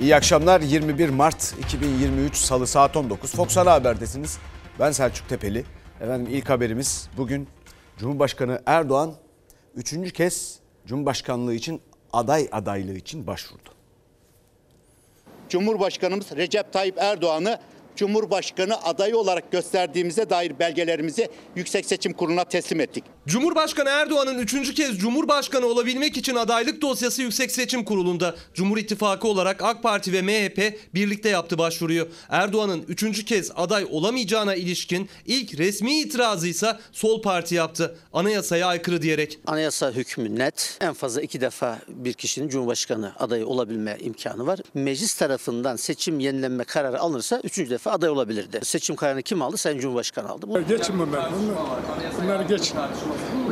İyi akşamlar. 21 Mart 2023 Salı saat 19. Fox Ana Haber'desiniz. Ben Selçuk Tepeli. Efendim ilk haberimiz bugün Cumhurbaşkanı Erdoğan üçüncü kez Cumhurbaşkanlığı için aday adaylığı için başvurdu. Cumhurbaşkanımız Recep Tayyip Erdoğan'ı Cumhurbaşkanı adayı olarak gösterdiğimize dair belgelerimizi Yüksek Seçim Kurulu'na teslim ettik. Cumhurbaşkanı Erdoğan'ın üçüncü kez Cumhurbaşkanı olabilmek için adaylık dosyası Yüksek Seçim Kurulu'nda. Cumhur İttifakı olarak AK Parti ve MHP birlikte yaptı başvuruyu. Erdoğan'ın üçüncü kez aday olamayacağına ilişkin ilk resmi itirazı ise Sol Parti yaptı. Anayasaya aykırı diyerek. Anayasa hükmü net. En fazla iki defa bir kişinin Cumhurbaşkanı adayı olabilme imkanı var. Meclis tarafından seçim yenilenme kararı alınırsa üçüncü defa aday olabilirdi. Seçim kararını kim aldı? Sayın Cumhurbaşkanı aldı. Bu Geçin bunlar. Bunlar, bunları geçin.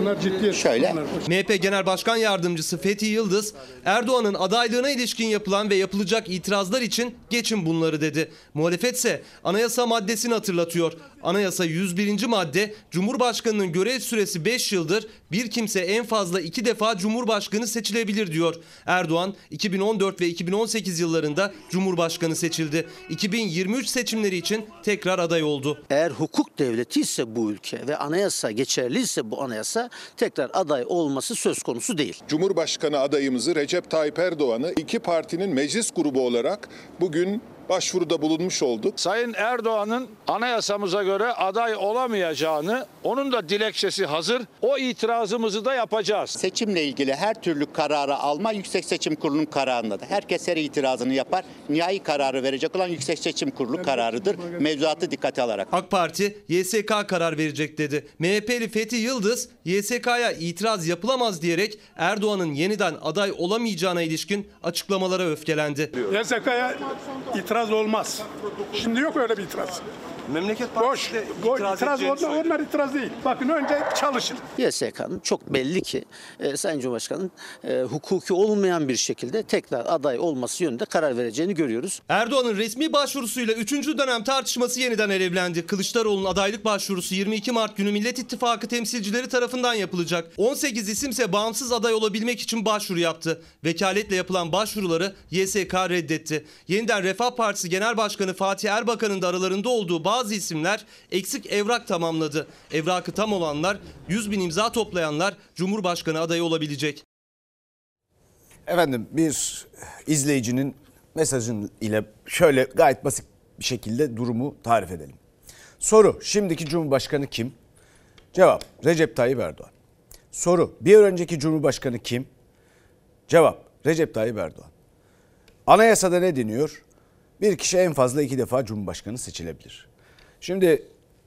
Bunlar ciddi. Şöyle. Bunlar. MHP Genel Başkan Yardımcısı Fethi Yıldız, Erdoğan'ın adaylığına ilişkin yapılan ve yapılacak itirazlar için geçin bunları dedi. Muhalefetse anayasa maddesini hatırlatıyor. Anayasa 101. madde Cumhurbaşkanının görev süresi 5 yıldır bir kimse en fazla 2 defa Cumhurbaşkanı seçilebilir diyor. Erdoğan 2014 ve 2018 yıllarında Cumhurbaşkanı seçildi. 2023 seçimleri için tekrar aday oldu. eğer hukuk devleti ise bu ülke ve anayasa geçerliyse bu anayasa tekrar aday olması söz konusu değil. Cumhurbaşkanı adayımızı Recep Tayyip Erdoğan'ı iki partinin meclis grubu olarak bugün başvuruda bulunmuş olduk. Sayın Erdoğan'ın anayasamıza göre aday olamayacağını, onun da dilekçesi hazır. O itirazımızı da yapacağız. Seçimle ilgili her türlü kararı alma Yüksek Seçim Kurulu'nun kararındadır. Herkes her itirazını yapar. Nihai kararı verecek olan Yüksek Seçim Kurulu kararıdır. Mevzuatı dikkate alarak. AK Parti YSK karar verecek dedi. MHP'li Fethi Yıldız YSK'ya itiraz yapılamaz diyerek Erdoğan'ın yeniden aday olamayacağına ilişkin açıklamalara öfkelendi. YSK'ya itiraz olmaz. Şimdi yok öyle bir itiraz. Memleket Boş. Partisi de Boş. itiraz İtiraz edeceğini onlar, onlar itiraz değil. Bakın önce çalışın. YSK'nın çok belli ki e, Sayın Cumhurbaşkanı'nın e, hukuki olmayan bir şekilde tekrar aday olması yönünde karar vereceğini görüyoruz. Erdoğan'ın resmi başvurusuyla 3. dönem tartışması yeniden alevlendi. Kılıçdaroğlu'nun adaylık başvurusu 22 Mart günü Millet İttifakı temsilcileri tarafından yapılacak. 18 isimse bağımsız aday olabilmek için başvuru yaptı. Vekaletle yapılan başvuruları YSK reddetti. Yeniden Refah Partisi Genel Başkanı Fatih Erbakan'ın da aralarında olduğu bazı isimler eksik evrak tamamladı. Evrakı tam olanlar 100 bin imza toplayanlar Cumhurbaşkanı adayı olabilecek. Efendim bir izleyicinin mesajın ile şöyle gayet basit bir şekilde durumu tarif edelim. Soru şimdiki Cumhurbaşkanı kim? Cevap Recep Tayyip Erdoğan. Soru bir önceki Cumhurbaşkanı kim? Cevap Recep Tayyip Erdoğan. Anayasada ne deniyor? Bir kişi en fazla iki defa Cumhurbaşkanı seçilebilir. Şimdi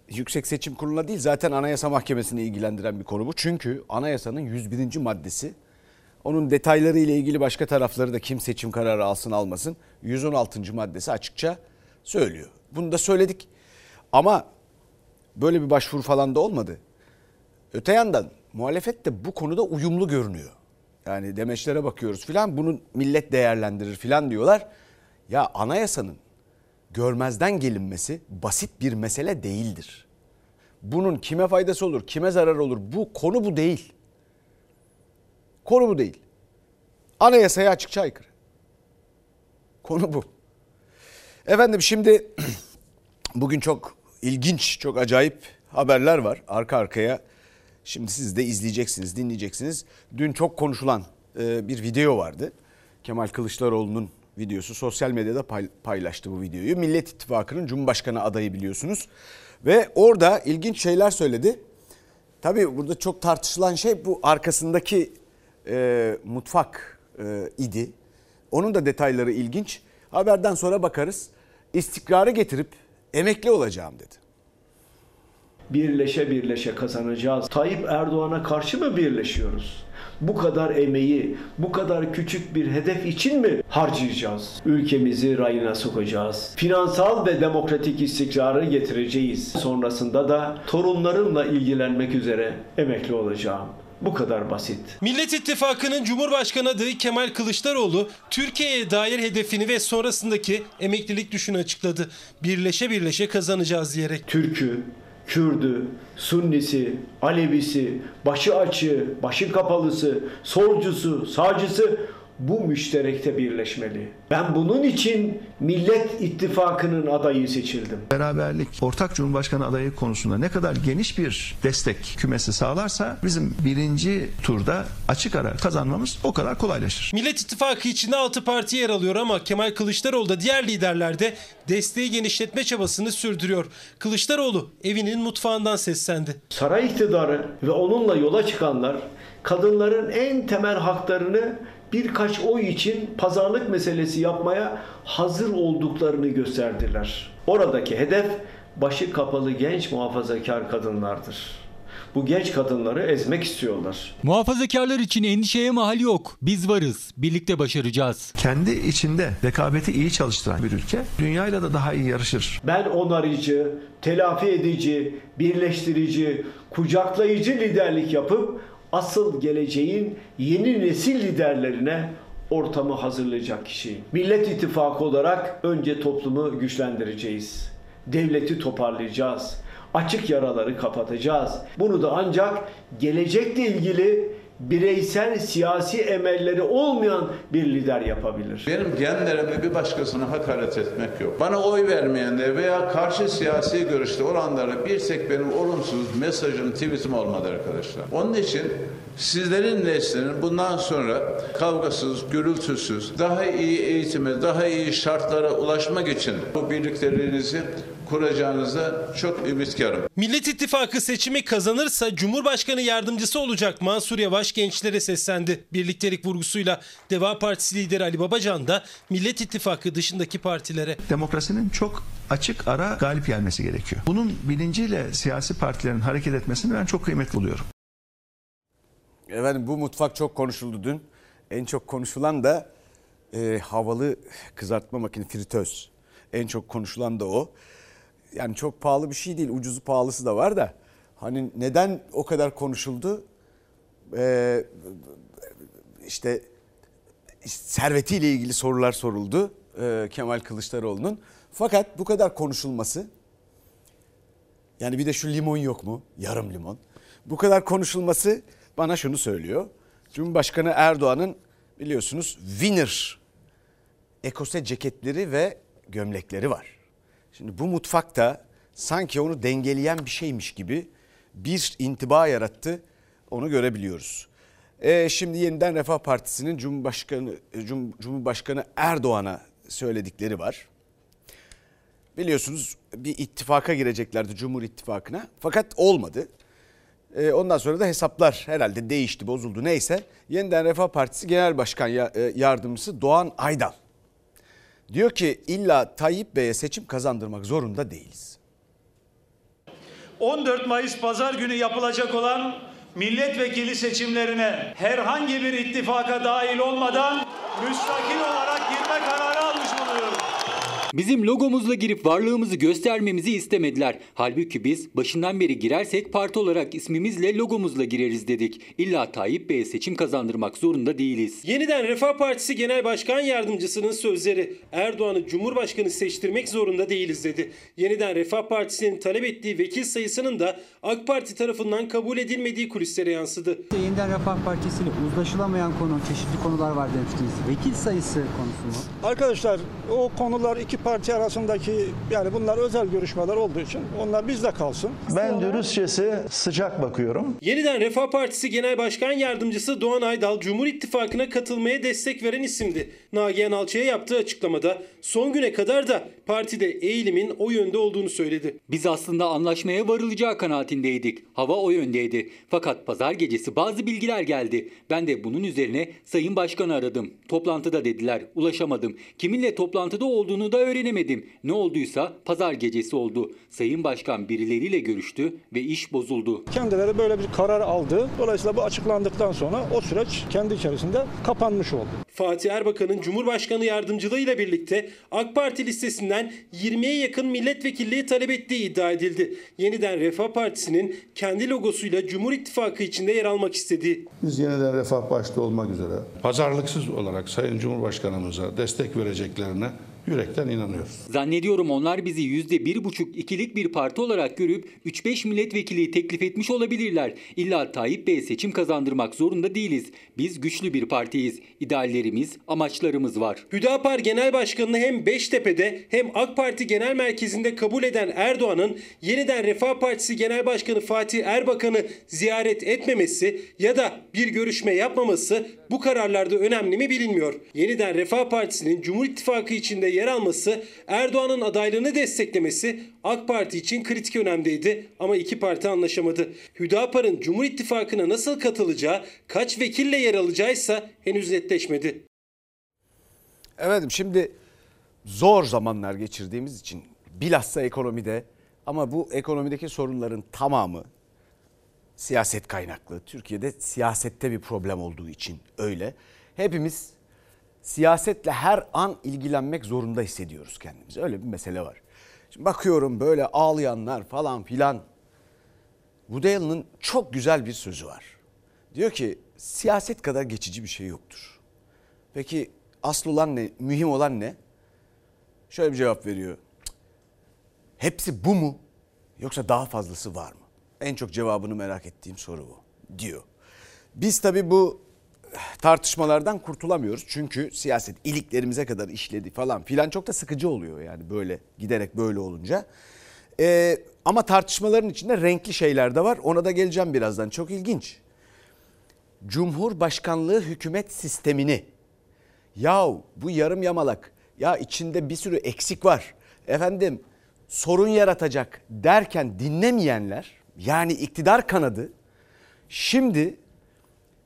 Yüksek Seçim Kurulu'na değil zaten Anayasa Mahkemesi'ni ilgilendiren bir konu bu. Çünkü anayasanın 101. maddesi onun detayları ile ilgili başka tarafları da kim seçim kararı alsın almasın 116. maddesi açıkça söylüyor. Bunu da söyledik. Ama böyle bir başvuru falan da olmadı. Öte yandan muhalefet de bu konuda uyumlu görünüyor. Yani demeçlere bakıyoruz filan bunu millet değerlendirir filan diyorlar. Ya anayasanın görmezden gelinmesi basit bir mesele değildir. Bunun kime faydası olur, kime zarar olur bu konu bu değil. Konu bu değil. Anayasaya açıkça aykırı. Konu bu. Efendim şimdi bugün çok ilginç, çok acayip haberler var arka arkaya. Şimdi siz de izleyeceksiniz, dinleyeceksiniz. Dün çok konuşulan e, bir video vardı. Kemal Kılıçdaroğlu'nun videosu sosyal medyada pay- paylaştı bu videoyu. Millet İttifakı'nın Cumhurbaşkanı adayı biliyorsunuz. Ve orada ilginç şeyler söyledi. Tabii burada çok tartışılan şey bu arkasındaki e, mutfak e, idi. Onun da detayları ilginç. Haberden sonra bakarız. İstikrarı getirip emekli olacağım dedi. birleşe birleşe kazanacağız. Tayyip Erdoğan'a karşı mı birleşiyoruz? Bu kadar emeği, bu kadar küçük bir hedef için mi harcayacağız? Ülkemizi rayına sokacağız. Finansal ve demokratik istikrarı getireceğiz. Sonrasında da torunlarımla ilgilenmek üzere emekli olacağım. Bu kadar basit. Millet İttifakı'nın Cumhurbaşkanı adayı Kemal Kılıçdaroğlu Türkiye'ye dair hedefini ve sonrasındaki emeklilik düşünü açıkladı. Birleşe birleşe kazanacağız diyerek. Türk'ü, Kürdü, Sunnisi, Alevisi, başı açığı, başı kapalısı, solcusu, sağcısı bu müşterekte birleşmeli. Ben bunun için Millet İttifakı'nın adayı seçildim. beraberlik, ortak Cumhurbaşkanı adayı konusunda ne kadar geniş bir destek kümesi sağlarsa bizim birinci turda açık ara kazanmamız o kadar kolaylaşır. Millet İttifakı içinde 6 parti yer alıyor ama Kemal Kılıçdaroğlu da diğer liderler de desteği genişletme çabasını sürdürüyor. Kılıçdaroğlu evinin mutfağından seslendi. Saray iktidarı ve onunla yola çıkanlar kadınların en temel haklarını birkaç oy için pazarlık meselesi yapmaya hazır olduklarını gösterdiler. Oradaki hedef başı kapalı genç muhafazakar kadınlardır. Bu genç kadınları ezmek istiyorlar. Muhafazakarlar için endişeye mahal yok. Biz varız. Birlikte başaracağız. Kendi içinde rekabeti iyi çalıştıran bir ülke dünyayla da daha iyi yarışır. Ben onarıcı, telafi edici, birleştirici, kucaklayıcı liderlik yapıp asıl geleceğin yeni nesil liderlerine ortamı hazırlayacak kişiyim. Millet İttifakı olarak önce toplumu güçlendireceğiz. Devleti toparlayacağız. Açık yaraları kapatacağız. Bunu da ancak gelecekle ilgili bireysel siyasi emelleri olmayan bir lider yapabilir. Benim genlerimde bir başkasına hakaret etmek yok. Bana oy vermeyenler veya karşı siyasi görüşte olanlara bir tek benim olumsuz mesajım, tweetim olmadı arkadaşlar. Onun için sizlerin neslinin bundan sonra kavgasız, gürültüsüz, daha iyi eğitime, daha iyi şartlara ulaşmak için bu birliklerinizi kuracağınıza çok ümitkarım. Millet İttifakı seçimi kazanırsa Cumhurbaşkanı yardımcısı olacak Mansur Yavaş gençlere seslendi. Birliktelik vurgusuyla Deva Partisi lideri Ali Babacan da Millet İttifakı dışındaki partilere Demokrasinin çok açık ara galip gelmesi gerekiyor. Bunun bilinciyle siyasi partilerin hareket etmesini ben çok kıymetli buluyorum. Efendim bu mutfak çok konuşuldu dün. En çok konuşulan da e, havalı kızartma makine fritöz. En çok konuşulan da o. Yani çok pahalı bir şey değil. Ucuzu pahalısı da var da. Hani neden o kadar konuşuldu? Ee, işte servetiyle ilgili sorular soruldu e, Kemal Kılıçdaroğlu'nun. Fakat bu kadar konuşulması yani bir de şu limon yok mu? Yarım limon. Bu kadar konuşulması bana şunu söylüyor. Cumhurbaşkanı Erdoğan'ın biliyorsunuz winner ekose ceketleri ve gömlekleri var. Şimdi bu mutfakta sanki onu dengeleyen bir şeymiş gibi bir intiba yarattı. Onu görebiliyoruz. E, şimdi yeniden Refah Partisi'nin Cumhurbaşkanı Cum- Cumhurbaşkanı Erdoğan'a söyledikleri var. Biliyorsunuz bir ittifaka gireceklerdi Cumhur İttifakı'na fakat olmadı. E, ondan sonra da hesaplar herhalde değişti, bozuldu neyse. Yeniden Refah Partisi Genel Başkan e, Yardımcısı Doğan Aydal diyor ki illa Tayyip Bey'e seçim kazandırmak zorunda değiliz. 14 Mayıs pazar günü yapılacak olan milletvekili seçimlerine herhangi bir ittifaka dahil olmadan müstakil olarak girme kararı almış bulunuyoruz. Bizim logomuzla girip varlığımızı göstermemizi istemediler. Halbuki biz başından beri girersek parti olarak ismimizle logomuzla gireriz dedik. İlla Tayyip Bey'e seçim kazandırmak zorunda değiliz. Yeniden Refah Partisi Genel Başkan Yardımcısının sözleri Erdoğan'ı Cumhurbaşkanı seçtirmek zorunda değiliz dedi. Yeniden Refah Partisi'nin talep ettiği vekil sayısının da AK Parti tarafından kabul edilmediği kulislere yansıdı. Yeniden Refah Partisi'yle uzlaşılamayan konu, çeşitli konular var demiştiniz. Vekil sayısı konusu mu? Arkadaşlar o konular iki parti arasındaki yani bunlar özel görüşmeler olduğu için onlar bizde kalsın. Ben dürüstçesi sıcak bakıyorum. Yeniden Refah Partisi Genel Başkan Yardımcısı Doğan Aydal Cumhur İttifakı'na katılmaya destek veren isimdi. Nagihan Alçı'ya yaptığı açıklamada son güne kadar da partide eğilimin o yönde olduğunu söyledi. Biz aslında anlaşmaya varılacağı kanaatindeydik. Hava o yöndeydi. Fakat pazar gecesi bazı bilgiler geldi. Ben de bunun üzerine Sayın Başkan'ı aradım. Toplantıda dediler. Ulaşamadım. Kiminle toplantıda olduğunu da öğrenemedim. Ne olduysa pazar gecesi oldu. Sayın Başkan birileriyle görüştü ve iş bozuldu. Kendileri böyle bir karar aldı. Dolayısıyla bu açıklandıktan sonra o süreç kendi içerisinde kapanmış oldu. Fatih Erbakan'ın Cumhurbaşkanı yardımcılığıyla birlikte AK Parti listesinden 20'ye yakın milletvekilliği talep ettiği iddia edildi. Yeniden Refah Partisi'nin kendi logosuyla Cumhur İttifakı içinde yer almak istediği. Biz yeniden refah başta olmak üzere Pazarlıksız olarak Sayın Cumhurbaşkanımıza destek vereceklerine yürekten inanıyoruz. Zannediyorum onlar bizi %1,5-2'lik bir parti olarak görüp 3-5 milletvekili teklif etmiş olabilirler. İlla Tayyip Bey'e seçim kazandırmak zorunda değiliz. Biz güçlü bir partiyiz. İdeallerimiz, amaçlarımız var. Hüdapar Genel Başkanı'nı hem Beştepe'de hem AK Parti Genel Merkezi'nde kabul eden Erdoğan'ın yeniden Refah Partisi Genel Başkanı Fatih Erbakan'ı ziyaret etmemesi ya da bir görüşme yapmaması bu kararlarda önemli mi bilinmiyor. Yeniden Refah Partisi'nin Cumhur İttifakı içinde yer alması, Erdoğan'ın adaylığını desteklemesi AK Parti için kritik önemdeydi ama iki parti anlaşamadı. Hüdapar'ın Cumhur İttifakı'na nasıl katılacağı, kaç vekille yer alacağıysa henüz netleşmedi. Efendim şimdi zor zamanlar geçirdiğimiz için bilhassa ekonomide ama bu ekonomideki sorunların tamamı siyaset kaynaklı. Türkiye'de siyasette bir problem olduğu için öyle. Hepimiz siyasetle her an ilgilenmek zorunda hissediyoruz kendimizi. Öyle bir mesele var. Şimdi bakıyorum böyle ağlayanlar falan filan. Woody çok güzel bir sözü var. Diyor ki siyaset kadar geçici bir şey yoktur. Peki asıl olan ne? Mühim olan ne? Şöyle bir cevap veriyor. Hepsi bu mu? Yoksa daha fazlası var mı? En çok cevabını merak ettiğim soru bu diyor. Biz tabii bu tartışmalardan kurtulamıyoruz. Çünkü siyaset iliklerimize kadar işledi falan filan çok da sıkıcı oluyor yani böyle giderek böyle olunca. Ee, ama tartışmaların içinde renkli şeyler de var. Ona da geleceğim birazdan. Çok ilginç. Cumhurbaşkanlığı hükümet sistemini yahu bu yarım yamalak ya içinde bir sürü eksik var. Efendim sorun yaratacak derken dinlemeyenler yani iktidar kanadı şimdi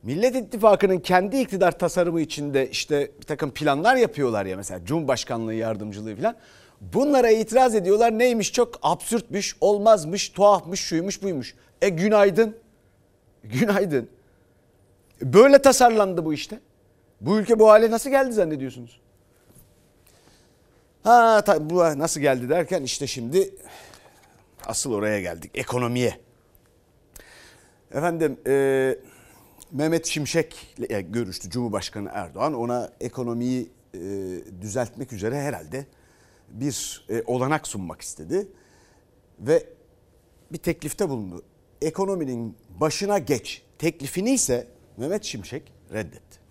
Millet İttifakı'nın kendi iktidar tasarımı içinde işte bir takım planlar yapıyorlar ya mesela Cumhurbaşkanlığı yardımcılığı falan. Bunlara itiraz ediyorlar neymiş çok absürtmüş, olmazmış, tuhafmış, şuymuş buymuş. E günaydın, günaydın. Böyle tasarlandı bu işte. Bu ülke bu hale nasıl geldi zannediyorsunuz? Ha tabii bu nasıl geldi derken işte şimdi asıl oraya geldik. Ekonomiye. Efendim e, Mehmet Şimşek'le görüştü Cumhurbaşkanı Erdoğan. Ona ekonomiyi e, düzeltmek üzere herhalde bir e, olanak sunmak istedi. Ve bir teklifte bulundu. Ekonominin başına geç teklifini ise Mehmet Şimşek reddetti.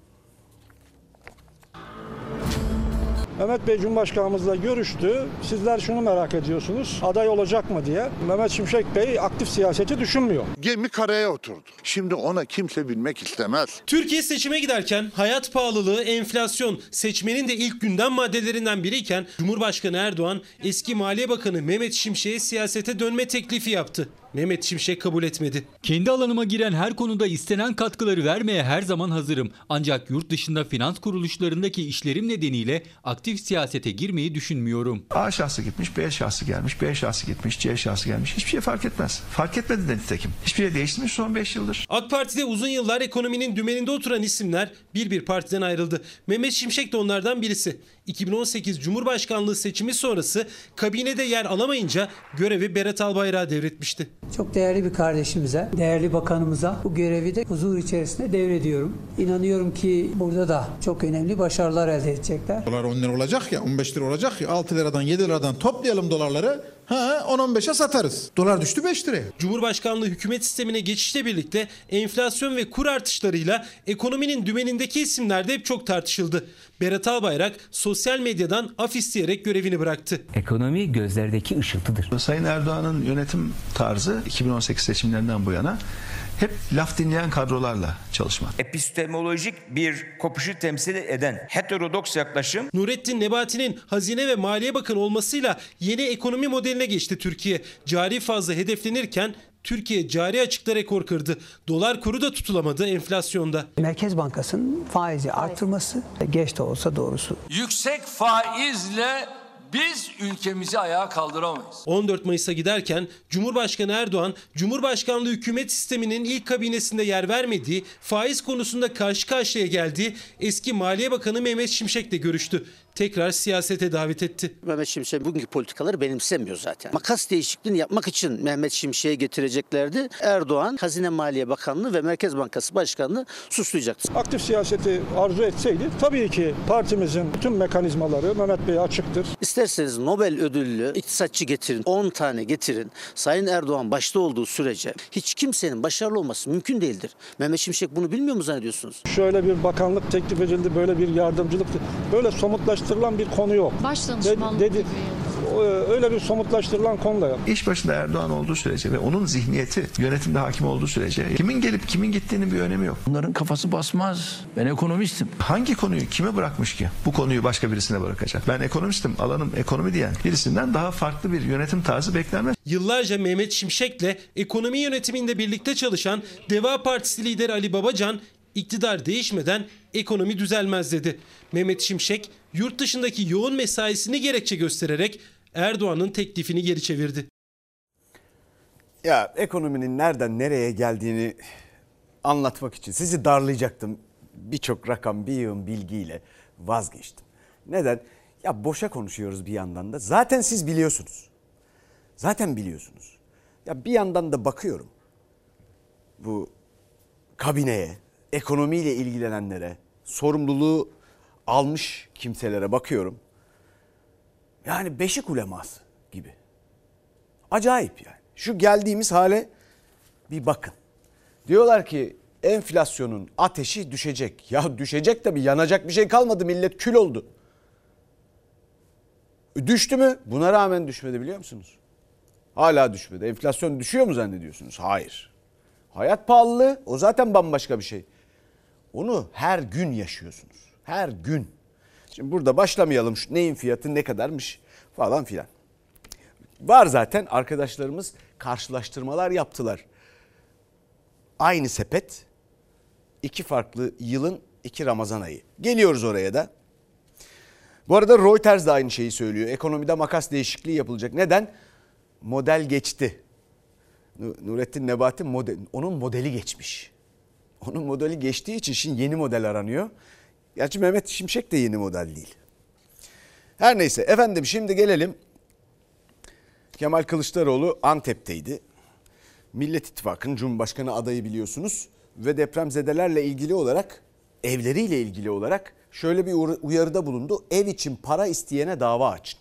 Mehmet Bey Cumhurbaşkanımızla görüştü. Sizler şunu merak ediyorsunuz. Aday olacak mı diye. Mehmet Şimşek Bey aktif siyaseti düşünmüyor. Gemi karaya oturdu. Şimdi ona kimse bilmek istemez. Türkiye seçime giderken hayat pahalılığı, enflasyon seçmenin de ilk gündem maddelerinden biriyken Cumhurbaşkanı Erdoğan eski Maliye Bakanı Mehmet Şimşek'e siyasete dönme teklifi yaptı. Mehmet Şimşek kabul etmedi. Kendi alanıma giren her konuda istenen katkıları vermeye her zaman hazırım. Ancak yurt dışında finans kuruluşlarındaki işlerim nedeniyle aktif siyasete girmeyi düşünmüyorum. A şahsı gitmiş, B şahsı gelmiş, B şahsı gitmiş, C şahsı gelmiş. Hiçbir şey fark etmez. Fark etmedi de nitekim. Hiçbir şey değiştirmiş son 5 yıldır. AK Parti'de uzun yıllar ekonominin dümeninde oturan isimler bir bir partiden ayrıldı. Mehmet Şimşek de onlardan birisi. 2018 Cumhurbaşkanlığı seçimi sonrası kabinede yer alamayınca görevi Berat Albayrak'a devretmişti. Çok değerli bir kardeşimize, değerli bakanımıza bu görevi de huzur içerisinde devrediyorum. İnanıyorum ki burada da çok önemli başarılar elde edecekler. Dolar 10 lira olacak ya 15 lira olacak ya 6 liradan 7 liradan toplayalım dolarları. Ha 10-15'e satarız. Dolar düştü 5 liraya. Cumhurbaşkanlığı hükümet sistemine geçişle birlikte enflasyon ve kur artışlarıyla ekonominin dümenindeki isimler de hep çok tartışıldı. Berat Albayrak sosyal medyadan af isteyerek görevini bıraktı. Ekonomi gözlerdeki ışıltıdır. Sayın Erdoğan'ın yönetim tarzı 2018 seçimlerinden bu yana hep laf dinleyen kadrolarla çalışmak. Epistemolojik bir kopuşu temsil eden heterodoks yaklaşım Nurettin Nebati'nin Hazine ve Maliye Bakanı olmasıyla yeni ekonomi modeline geçti Türkiye. Cari fazla hedeflenirken Türkiye cari açıkta rekor kırdı. Dolar kuru da tutulamadı enflasyonda. Merkez Bankası'nın faizi artırması geç de olsa doğrusu. Yüksek faizle biz ülkemizi ayağa kaldıramayız. 14 Mayıs'a giderken Cumhurbaşkanı Erdoğan, Cumhurbaşkanlığı hükümet sisteminin ilk kabinesinde yer vermediği, faiz konusunda karşı karşıya geldiği eski Maliye Bakanı Mehmet Şimşek'le görüştü. Tekrar siyasete davet etti. Mehmet Şimşek bugünkü politikaları benimsemiyor zaten. Makas değişikliğini yapmak için Mehmet Şimşek'e getireceklerdi. Erdoğan Hazine Maliye Bakanlığı ve Merkez Bankası Başkanlığı suçlayacaktı. Aktif siyaseti arzu etseydi tabii ki partimizin bütün mekanizmaları Mehmet Bey'e açıktır. İsterseniz Nobel ödüllü iktisatçı getirin, 10 tane getirin. Sayın Erdoğan başta olduğu sürece hiç kimsenin başarılı olması mümkün değildir. Mehmet Şimşek bunu bilmiyor mu zannediyorsunuz? Şöyle bir bakanlık teklif edildi, böyle bir yardımcılık, böyle somutlaştırılan bir konu yok. Başdanışmanlık Dedi- dedi- öyle bir somutlaştırılan konu da yok. İş başında Erdoğan olduğu sürece ve onun zihniyeti yönetimde hakim olduğu sürece kimin gelip kimin gittiğinin bir önemi yok. Bunların kafası basmaz. Ben ekonomistim. Hangi konuyu kime bırakmış ki? Bu konuyu başka birisine bırakacak. Ben ekonomistim, alanım ekonomi diyen birisinden daha farklı bir yönetim tarzı beklenmez. Yıllarca Mehmet Şimşek'le ekonomi yönetiminde birlikte çalışan Deva Partisi lideri Ali Babacan iktidar değişmeden ekonomi düzelmez dedi. Mehmet Şimşek yurt dışındaki yoğun mesaisini gerekçe göstererek Erdoğan'ın teklifini geri çevirdi. Ya ekonominin nereden nereye geldiğini anlatmak için sizi darlayacaktım. Birçok rakam, bir yığın bilgiyle vazgeçtim. Neden? Ya boşa konuşuyoruz bir yandan da. Zaten siz biliyorsunuz. Zaten biliyorsunuz. Ya bir yandan da bakıyorum. Bu kabineye, ekonomiyle ilgilenenlere, sorumluluğu almış kimselere bakıyorum. Yani beşik uleması gibi. Acayip yani. Şu geldiğimiz hale bir bakın. Diyorlar ki enflasyonun ateşi düşecek. Ya düşecek tabii yanacak bir şey kalmadı millet kül oldu. Düştü mü? Buna rağmen düşmedi biliyor musunuz? Hala düşmedi. Enflasyon düşüyor mu zannediyorsunuz? Hayır. Hayat pahalılığı o zaten bambaşka bir şey. Onu her gün yaşıyorsunuz. Her gün. Şimdi burada başlamayalım şu neyin fiyatı ne kadarmış falan filan. Var zaten arkadaşlarımız karşılaştırmalar yaptılar. Aynı sepet iki farklı yılın iki Ramazan ayı. Geliyoruz oraya da. Bu arada Reuters de aynı şeyi söylüyor. Ekonomide makas değişikliği yapılacak. Neden? Model geçti. Nu- Nurettin Nebati model, onun modeli geçmiş. Onun modeli geçtiği için şimdi yeni model aranıyor. Gerçi Mehmet Şimşek de yeni model değil. Her neyse efendim şimdi gelelim. Kemal Kılıçdaroğlu Antep'teydi. Millet İttifakı'nın Cumhurbaşkanı adayı biliyorsunuz. Ve depremzedelerle ilgili olarak, evleriyle ilgili olarak şöyle bir uyarıda bulundu. Ev için para isteyene dava açın.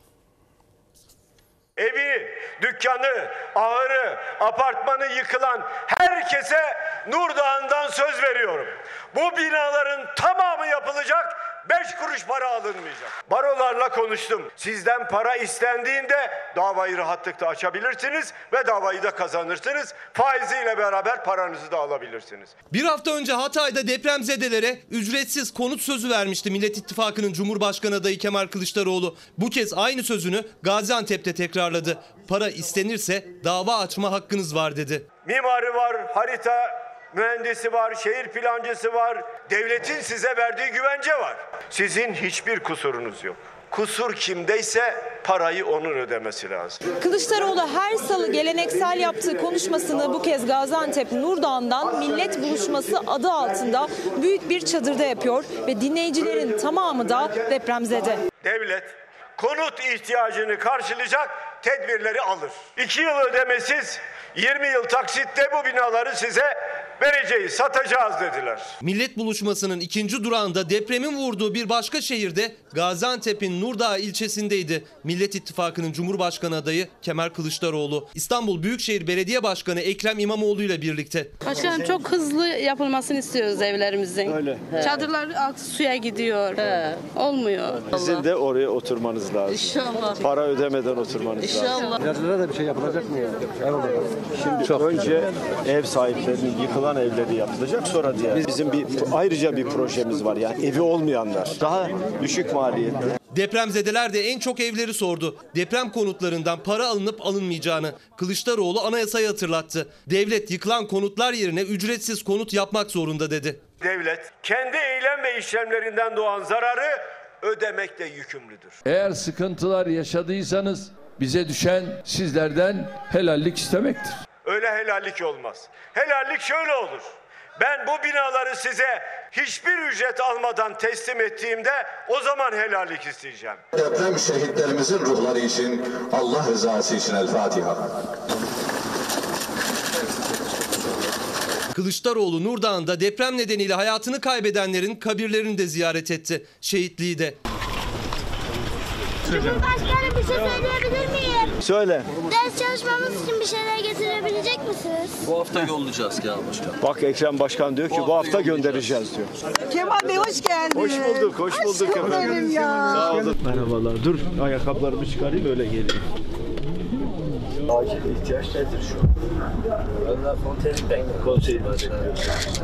Evi, dükkanı, ahırı, apartmanı yıkılan herkese Nurdağ'ından söz veriyorum. Bu binaların tamamı yapılacak, beş kuruş para alınmayacak. Barolarla konuştum. Sizden para istendiğinde davayı rahatlıkla açabilirsiniz ve davayı da kazanırsınız. Faiziyle beraber paranızı da alabilirsiniz. Bir hafta önce Hatay'da depremzedelere ücretsiz konut sözü vermişti Millet İttifakı'nın Cumhurbaşkanı adayı Kemal Kılıçdaroğlu. Bu kez aynı sözünü Gaziantep'te tekrarladı. Para istenirse dava açma hakkınız var dedi. Mimarı var, harita mühendisi var, şehir plancısı var. Devletin size verdiği güvence var. Sizin hiçbir kusurunuz yok. Kusur kimdeyse parayı onun ödemesi lazım. Kılıçdaroğlu her salı geleneksel yaptığı konuşmasını bu kez Gaziantep Nurdağ'ından millet buluşması adı altında büyük bir çadırda yapıyor ve dinleyicilerin tamamı da depremzede. Devlet konut ihtiyacını karşılayacak tedbirleri alır. İki yıl ödemesiz 20 yıl taksitte bu binaları size vereceğiz, satacağız dediler. Millet buluşmasının ikinci durağında depremin vurduğu bir başka şehirde Gaziantep'in Nurdağ ilçesindeydi. Millet İttifakı'nın Cumhurbaşkanı adayı Kemal Kılıçdaroğlu. İstanbul Büyükşehir Belediye Başkanı Ekrem İmamoğlu ile birlikte. Başkanım çok hızlı yapılmasını istiyoruz evlerimizin. Öyle. He. Çadırlar altı suya gidiyor. Olmuyor. Sizin de oraya oturmanız lazım. İnşallah. Para ödemeden oturmanız İnşallah. lazım. Yazılara da bir şey yapılacak mı ya? Şimdi önce ev sahiplerinin yıkılan evleri yapılacak. Sonra diye bizim bir ayrıca bir projemiz var yani evi olmayanlar. Daha düşük maliyetli. Depremzedeler de en çok evleri sordu. Deprem konutlarından para alınıp alınmayacağını Kılıçdaroğlu anayasayı hatırlattı. Devlet yıkılan konutlar yerine ücretsiz konut yapmak zorunda dedi. Devlet kendi eylem ve işlemlerinden doğan zararı ödemekle yükümlüdür. Eğer sıkıntılar yaşadıysanız bize düşen sizlerden helallik istemektir. Öyle helallik olmaz. Helallik şöyle olur. Ben bu binaları size hiçbir ücret almadan teslim ettiğimde o zaman helallik isteyeceğim. Deprem şehitlerimizin ruhları için Allah rızası için El Fatiha. Kılıçdaroğlu Nurdağ'ında deprem nedeniyle hayatını kaybedenlerin kabirlerini de ziyaret etti. Şehitliği de. Cumhurbaşkanım bir şey söyleyebilir miyim? Söyle. Ders çalışmamız için bir şeyler getirebilecek misiniz? Bu hafta yollayacağız Kemal Başkan. Bak Ekrem Başkan diyor ki bu hafta göndereceğiz diyor. Kemal Bey hoş geldiniz. Hoş bulduk, hoş bulduk Aşkım benim ya. Sağ olun. Merhabalar. Dur ayakkabılarımı çıkarayım öyle geleyim. Acil ihtiyaç nedir şu an? Konseyi.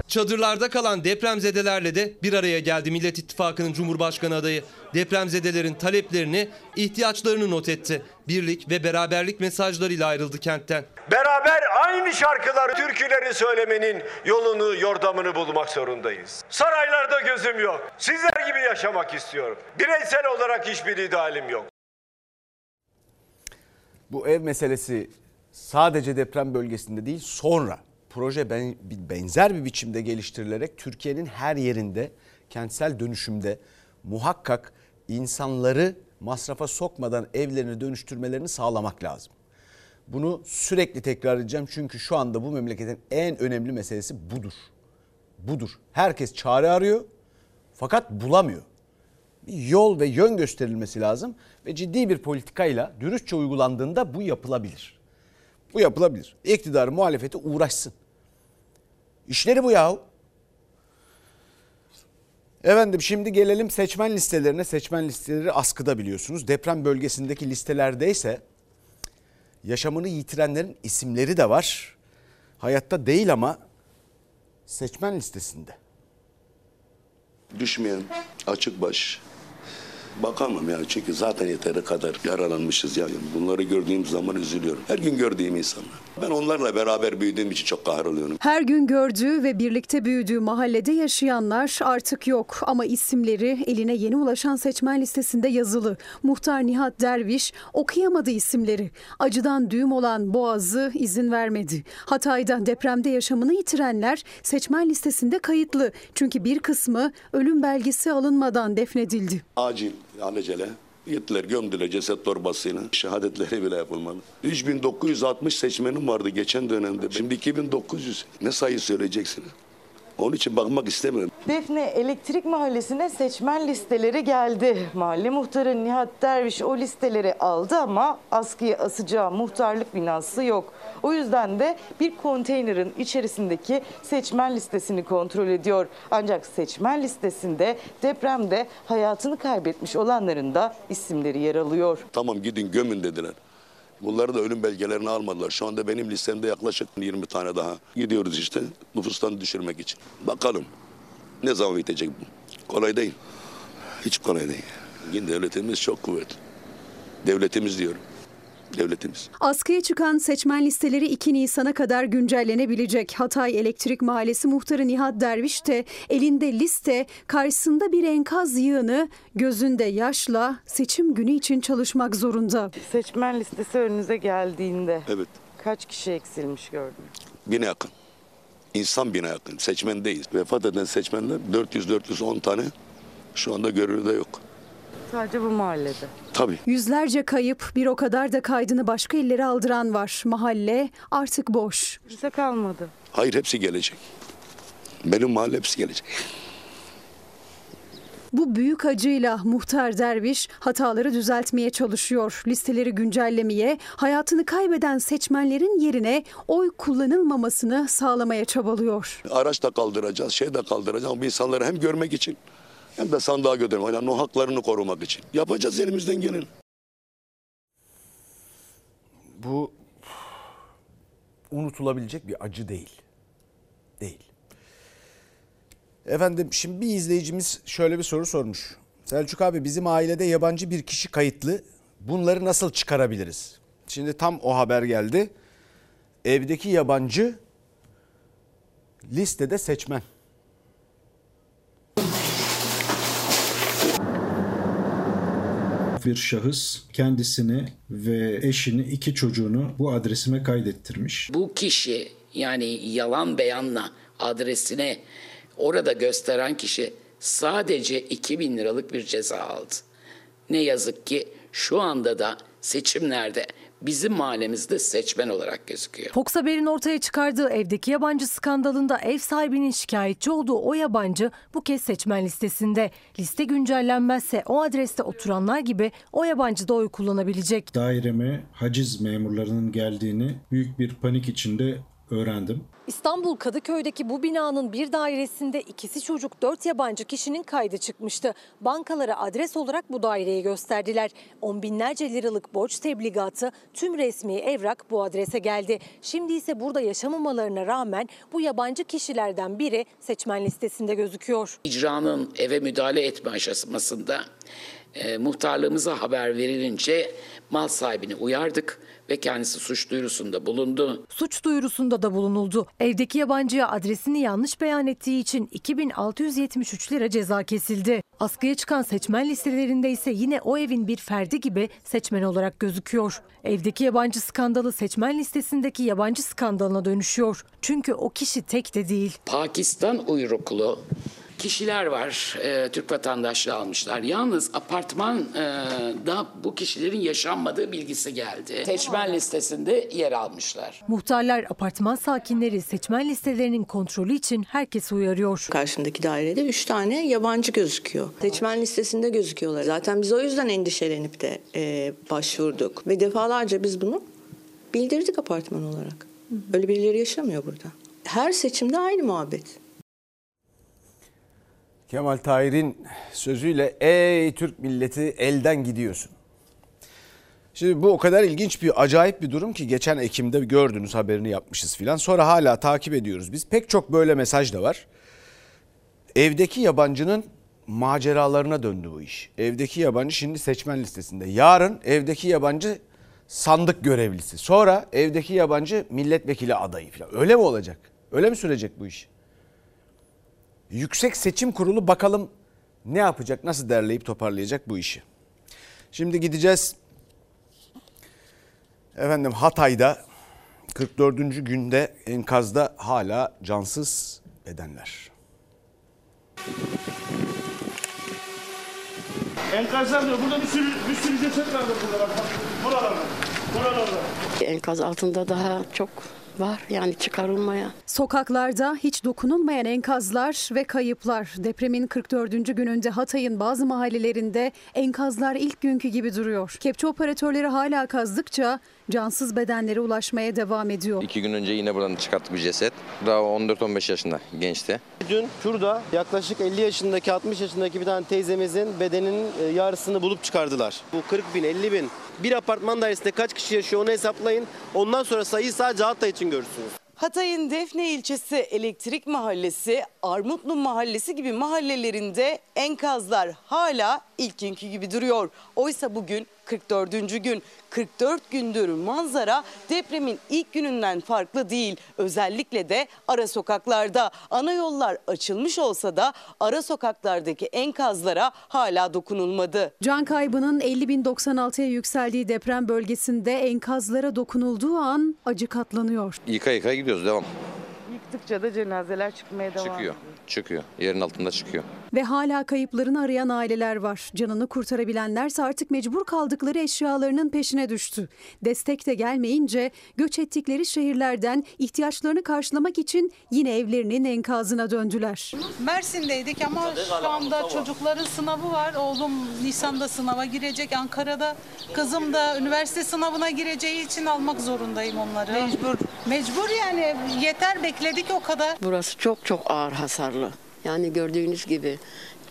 Çadırlarda kalan depremzedelerle de bir araya geldi Millet İttifakı'nın Cumhurbaşkanı adayı. Depremzedelerin taleplerini, ihtiyaçlarını not etti. Birlik ve beraberlik mesajlarıyla ayrıldı kentten. Beraber aynı şarkıları, türküleri söylemenin yolunu, yordamını bulmak zorundayız. Saraylarda gözüm yok. Sizler gibi yaşamak istiyorum. Bireysel olarak hiçbir idealim yok. Bu ev meselesi sadece deprem bölgesinde değil sonra proje ben, benzer bir biçimde geliştirilerek Türkiye'nin her yerinde kentsel dönüşümde muhakkak insanları masrafa sokmadan evlerini dönüştürmelerini sağlamak lazım. Bunu sürekli tekrar edeceğim çünkü şu anda bu memleketin en önemli meselesi budur. Budur. Herkes çare arıyor fakat bulamıyor. Yol ve yön gösterilmesi lazım ve ciddi bir politikayla dürüstçe uygulandığında bu yapılabilir. Bu yapılabilir. İktidar muhalefeti uğraşsın. İşleri bu yahu. Efendim şimdi gelelim seçmen listelerine. Seçmen listeleri askıda biliyorsunuz. Deprem bölgesindeki listelerdeyse yaşamını yitirenlerin isimleri de var. Hayatta değil ama seçmen listesinde. Düşmeyen açık baş bakamam yani çünkü zaten yeteri kadar yaralanmışız yani bunları gördüğüm zaman üzülüyorum. Her gün gördüğüm insanlar. Ben onlarla beraber büyüdüğüm için çok kahroluyorum. Her gün gördüğü ve birlikte büyüdüğü mahallede yaşayanlar artık yok ama isimleri eline yeni ulaşan seçmen listesinde yazılı. Muhtar Nihat Derviş okuyamadı isimleri. Acıdan düğüm olan boğazı izin vermedi. Hatay'da depremde yaşamını yitirenler seçmen listesinde kayıtlı. Çünkü bir kısmı ölüm belgesi alınmadan defnedildi. Acil alacele gittiler gömdüler ceset torbasıyla. Şehadetleri bile yapılmadı. 3960 seçmenim vardı geçen dönemde. Şimdi 2900. Ne sayı söyleyeceksiniz? Onun için bakmak istemiyorum. Defne Elektrik Mahallesi'ne seçmen listeleri geldi. Mahalle muhtarı Nihat Derviş o listeleri aldı ama askıya asacağı muhtarlık binası yok. O yüzden de bir konteynerin içerisindeki seçmen listesini kontrol ediyor. Ancak seçmen listesinde depremde hayatını kaybetmiş olanların da isimleri yer alıyor. Tamam gidin gömün dediler. Bunları da ölüm belgelerini almadılar. Şu anda benim listemde yaklaşık 20 tane daha. Gidiyoruz işte nüfustan düşürmek için. Bakalım ne zaman bitecek bu? Kolay değil. Hiç kolay değil. Yine devletimiz çok kuvvetli. Devletimiz diyorum. Devletimiz. Askıya çıkan seçmen listeleri 2 Nisan'a kadar güncellenebilecek. Hatay Elektrik Mahallesi muhtarı Nihat Derviş de elinde liste, karşısında bir enkaz yığını, gözünde yaşla seçim günü için çalışmak zorunda. Seçmen listesi önünüze geldiğinde Evet. kaç kişi eksilmiş gördünüz? Bine yakın. İnsan bine yakın. Seçmen değil. Vefat eden seçmenler 400-410 tane şu anda görevde yok. Sadece bu mahallede. Tabii. Yüzlerce kayıp, bir o kadar da kaydını başka illere aldıran var. Mahalle artık boş. Kimse kalmadı. Hayır hepsi gelecek. Benim mahalle hepsi gelecek. Bu büyük acıyla muhtar derviş hataları düzeltmeye çalışıyor. Listeleri güncellemeye, hayatını kaybeden seçmenlerin yerine oy kullanılmamasını sağlamaya çabalıyor. Araç da kaldıracağız, şey de kaldıracağız ama bu insanları hem görmek için hem de sandığa götürmek, yani o haklarını korumak için. Yapacağız elimizden geleni. Bu unutulabilecek bir acı değil. Değil. Efendim şimdi bir izleyicimiz şöyle bir soru sormuş. Selçuk abi bizim ailede yabancı bir kişi kayıtlı. Bunları nasıl çıkarabiliriz? Şimdi tam o haber geldi. Evdeki yabancı listede seçmen. Bir şahıs kendisini ve eşini iki çocuğunu bu adresime kaydettirmiş. Bu kişi yani yalan beyanla adresine orada gösteren kişi sadece 2000 liralık bir ceza aldı. Ne yazık ki şu anda da seçimlerde bizim mahallemizde seçmen olarak gözüküyor. Fox Haber'in ortaya çıkardığı evdeki yabancı skandalında ev sahibinin şikayetçi olduğu o yabancı bu kez seçmen listesinde. Liste güncellenmezse o adreste oturanlar gibi o yabancı da oy kullanabilecek. Daireme haciz memurlarının geldiğini büyük bir panik içinde öğrendim. İstanbul Kadıköy'deki bu binanın bir dairesinde ikisi çocuk dört yabancı kişinin kaydı çıkmıştı. Bankalara adres olarak bu daireyi gösterdiler. On binlerce liralık borç tebligatı tüm resmi evrak bu adrese geldi. Şimdi ise burada yaşamamalarına rağmen bu yabancı kişilerden biri seçmen listesinde gözüküyor. İcranın eve müdahale etme aşamasında e, muhtarlığımıza haber verilince mal sahibini uyardık ve kendisi suç duyurusunda bulundu. Suç duyurusunda da bulunuldu. Evdeki yabancıya adresini yanlış beyan ettiği için 2673 lira ceza kesildi. Askıya çıkan seçmen listelerinde ise yine o evin bir ferdi gibi seçmen olarak gözüküyor. Evdeki yabancı skandalı seçmen listesindeki yabancı skandalına dönüşüyor. Çünkü o kişi tek de değil. Pakistan uyruklu kişiler var. E, Türk vatandaşlığı almışlar. Yalnız apartmanda bu kişilerin yaşanmadığı bilgisi geldi. Seçmen listesinde yer almışlar. Muhtarlar, apartman sakinleri seçmen listelerinin kontrolü için herkesi uyarıyor. Karşımdaki dairede 3 tane yabancı gözüküyor. Seçmen listesinde gözüküyorlar. Zaten biz o yüzden endişelenip de e, başvurduk. Ve defalarca biz bunu bildirdik apartman olarak. Öyle birileri yaşamıyor burada. Her seçimde aynı muhabbet. Kemal Tahir'in sözüyle ey Türk milleti elden gidiyorsun. Şimdi bu o kadar ilginç bir acayip bir durum ki geçen Ekim'de gördünüz haberini yapmışız filan. Sonra hala takip ediyoruz biz. Pek çok böyle mesaj da var. Evdeki yabancının maceralarına döndü bu iş. Evdeki yabancı şimdi seçmen listesinde. Yarın evdeki yabancı sandık görevlisi. Sonra evdeki yabancı milletvekili adayı filan. Öyle mi olacak? Öyle mi sürecek bu iş? Yüksek Seçim Kurulu bakalım ne yapacak, nasıl derleyip toparlayacak bu işi. Şimdi gideceğiz. Efendim Hatay'da 44. günde enkazda hala cansız bedenler. Enkazlar diyor. Burada bir sürü, bir sürü ceset vardır burada. Bak, buralarda. Buralarda. Enkaz altında daha çok var yani çıkarılmaya. Sokaklarda hiç dokunulmayan enkazlar ve kayıplar. Depremin 44. gününde Hatay'ın bazı mahallelerinde enkazlar ilk günkü gibi duruyor. Kepçe operatörleri hala kazdıkça cansız bedenlere ulaşmaya devam ediyor. İki gün önce yine buradan çıkarttık bir ceset. Daha 14-15 yaşında gençti. Dün şurada yaklaşık 50 yaşındaki 60 yaşındaki bir tane teyzemizin bedeninin e, yarısını bulup çıkardılar. Bu 40 bin 50 bin bir apartman dairesinde kaç kişi yaşıyor onu hesaplayın. Ondan sonra sayıyı sadece Hatay için görürsünüz. Hatay'ın Defne ilçesi Elektrik Mahallesi, Armutlu Mahallesi gibi mahallelerinde enkazlar hala ilk günkü gibi duruyor. Oysa bugün 44. gün. 44 gündür manzara depremin ilk gününden farklı değil. Özellikle de ara sokaklarda. Ana yollar açılmış olsa da ara sokaklardaki enkazlara hala dokunulmadı. Can kaybının 50.096'ya yükseldiği deprem bölgesinde enkazlara dokunulduğu an acı katlanıyor. Yıka yıka gidiyoruz devam. Yıktıkça da cenazeler çıkmaya devam Çıkıyor. Çıkıyor. Yerin altında çıkıyor. Ve hala kayıplarını arayan aileler var. Canını kurtarabilenlerse artık mecbur kaldıkları eşyalarının peşine düştü. Destek de gelmeyince göç ettikleri şehirlerden ihtiyaçlarını karşılamak için yine evlerinin enkazına döndüler. Mersin'deydik ama şu anda çocukların sınavı var. Oğlum Nisan'da sınava girecek. Ankara'da kızım da üniversite sınavına gireceği için almak zorundayım onları. Mecbur. Mecbur yani yeter bekledik o kadar. Burası çok çok ağır hasarlı. Yani gördüğünüz gibi